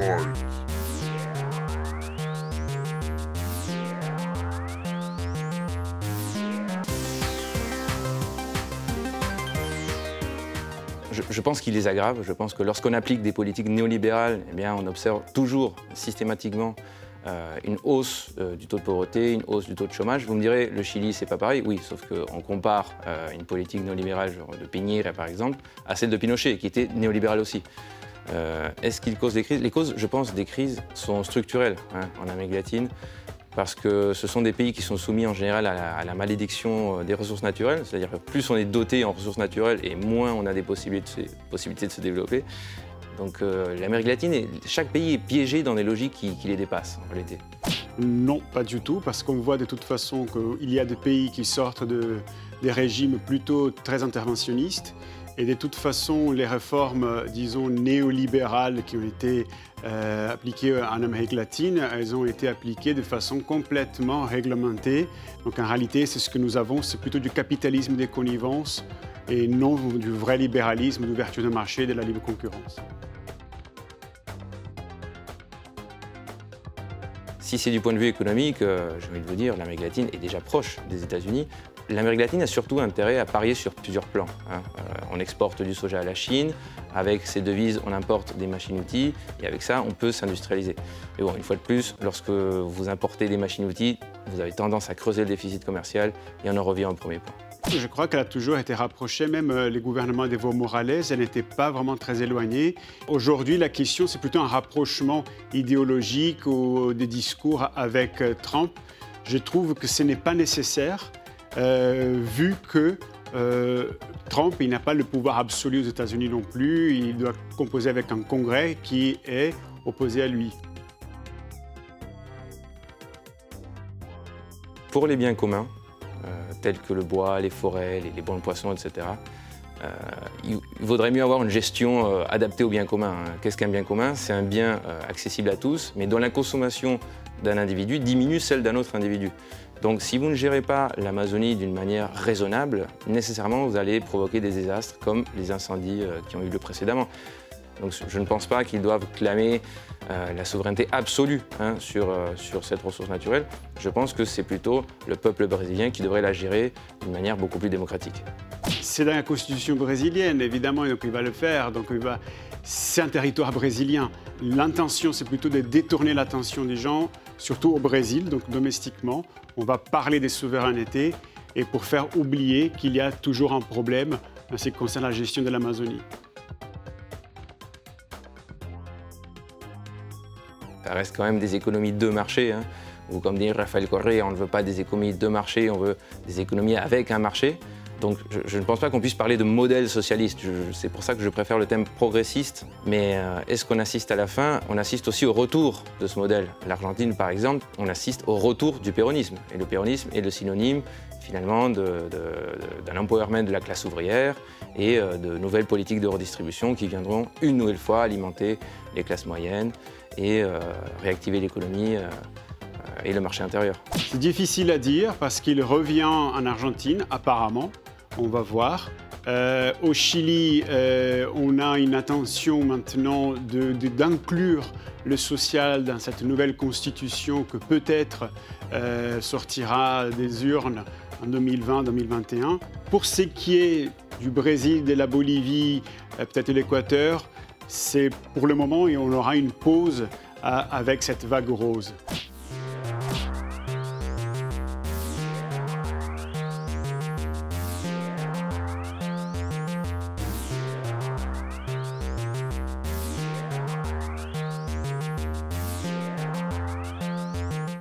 Je, pense qu'il les aggrave. Je pense que lorsqu'on applique des politiques néolibérales, eh on observe toujours systématiquement euh, une hausse euh, du taux de pauvreté, une hausse du taux de chômage. Vous me direz, le Chili, c'est pas pareil. Oui, sauf qu'on compare euh, une politique néolibérale de Piñera, par exemple, à celle de Pinochet, qui était néolibérale aussi. Est-ce qu'il cause des crises? Les causes, je pense, des crises sont structurelles hein, en Amérique latine parce que ce sont des pays qui sont soumis en général à la, malédiction des ressources naturelles, c'est-à-dire que plus on est doté en ressources naturelles et moins on a des possibilités de se développer. Donc euh, l'Amérique latine, chaque pays est piégé dans des logiques qui, les dépassent en réalité. Non, pas du tout, parce qu'on voit de toute façon qu'il y a des pays qui sortent de, des régimes plutôt très interventionnistes. Et de toute façon, les réformes, disons, néolibérales qui ont été euh, appliquées en Amérique latine, elles ont été appliquées de façon complètement réglementée. Donc en réalité, c'est ce que nous avons, c'est plutôt du capitalisme des connivences et non du vrai libéralisme, d'ouverture de marché, de la libre concurrence. Si c'est du point de vue économique, euh, je vais vous dire, l'Amérique latine est déjà proche des États-Unis. L'Amérique latine a surtout intérêt à parier sur plusieurs plans. Hein. Euh, on exporte du soja à la Chine, avec ces devises, on importe des machines-outils, et avec ça, on peut s'industrialiser. Mais bon, une fois de plus, lorsque vous importez des machines-outils, vous avez tendance à creuser le déficit commercial, et on en revient au premier point. Je crois qu'elle a toujours été rapprochée, même euh, les gouvernements d'Evo Morales, elle n'était pas vraiment très éloignée. Aujourd'hui, la question, c'est plutôt un rapprochement idéologique ou des discours avec euh, Trump. Je trouve que ce n'est pas nécessaire, euh, vu que Trump, il n'a pas le pouvoir absolu aux États-Unis non plus. Il doit composer avec un Congrès qui est opposé à lui. Pour les biens communs, tels que le bois, les forêts, les, bons poissons, etc. Euh, il vaudrait mieux avoir une gestion euh, adaptée au bien commun. Hein. Qu'est-ce qu'un bien commun? C'est un bien euh, accessible à tous, mais dont la consommation d'un individu diminue celle d'un autre individu. Donc si vous ne gérez pas l'Amazonie d'une manière raisonnable, nécessairement vous allez provoquer des désastres comme les incendies qui ont eu lieu précédemment. Donc je ne pense pas qu'ils doivent clamer euh, la souveraineté absolue hein, sur, euh, sur cette ressource naturelle. Je pense que c'est plutôt le peuple brésilien qui devrait la gérer d'une manière beaucoup plus démocratique. C'est dans la constitution brésilienne, évidemment, donc il va le faire. C'est un territoire brésilien. L'intention, c'est plutôt de détourner l'attention des gens, surtout au Brésil, donc domestiquement. On va parler des souverainetés et pour faire oublier qu'il y a toujours un problème en ce qui concerne la gestion de l'Amazonie. Ça reste quand même des économies de marché. Hein. Ou comme dit Raphaël Correa, on ne veut pas des économies de marché, on veut des économies avec un marché. Donc je, ne pense pas qu'on puisse parler de modèle socialiste. C'est pour ça que je préfère le thème progressiste. Mais euh, est-ce qu'on assiste à la fin? On assiste aussi au retour de ce modèle. L'Argentine, par exemple, on assiste au retour du péronisme. Et le péronisme est le synonyme, finalement, d'un empowerment de la classe ouvrière et euh, de nouvelles politiques de redistribution qui viendront une nouvelle fois alimenter les classes moyennes et euh, réactiver l'économie et le marché intérieur. C'est difficile à dire parce qu'il revient en Argentine, apparemment. On va voir. Euh, au Chili, on a une intention maintenant d'inclure le social dans cette nouvelle constitution que peut-être sortira des urnes en 2020-2021. Pour ce qui est du Brésil, de la Bolivie, peut-être de l'Équateur, c'est pour le moment et on aura une pause avec cette vague rose.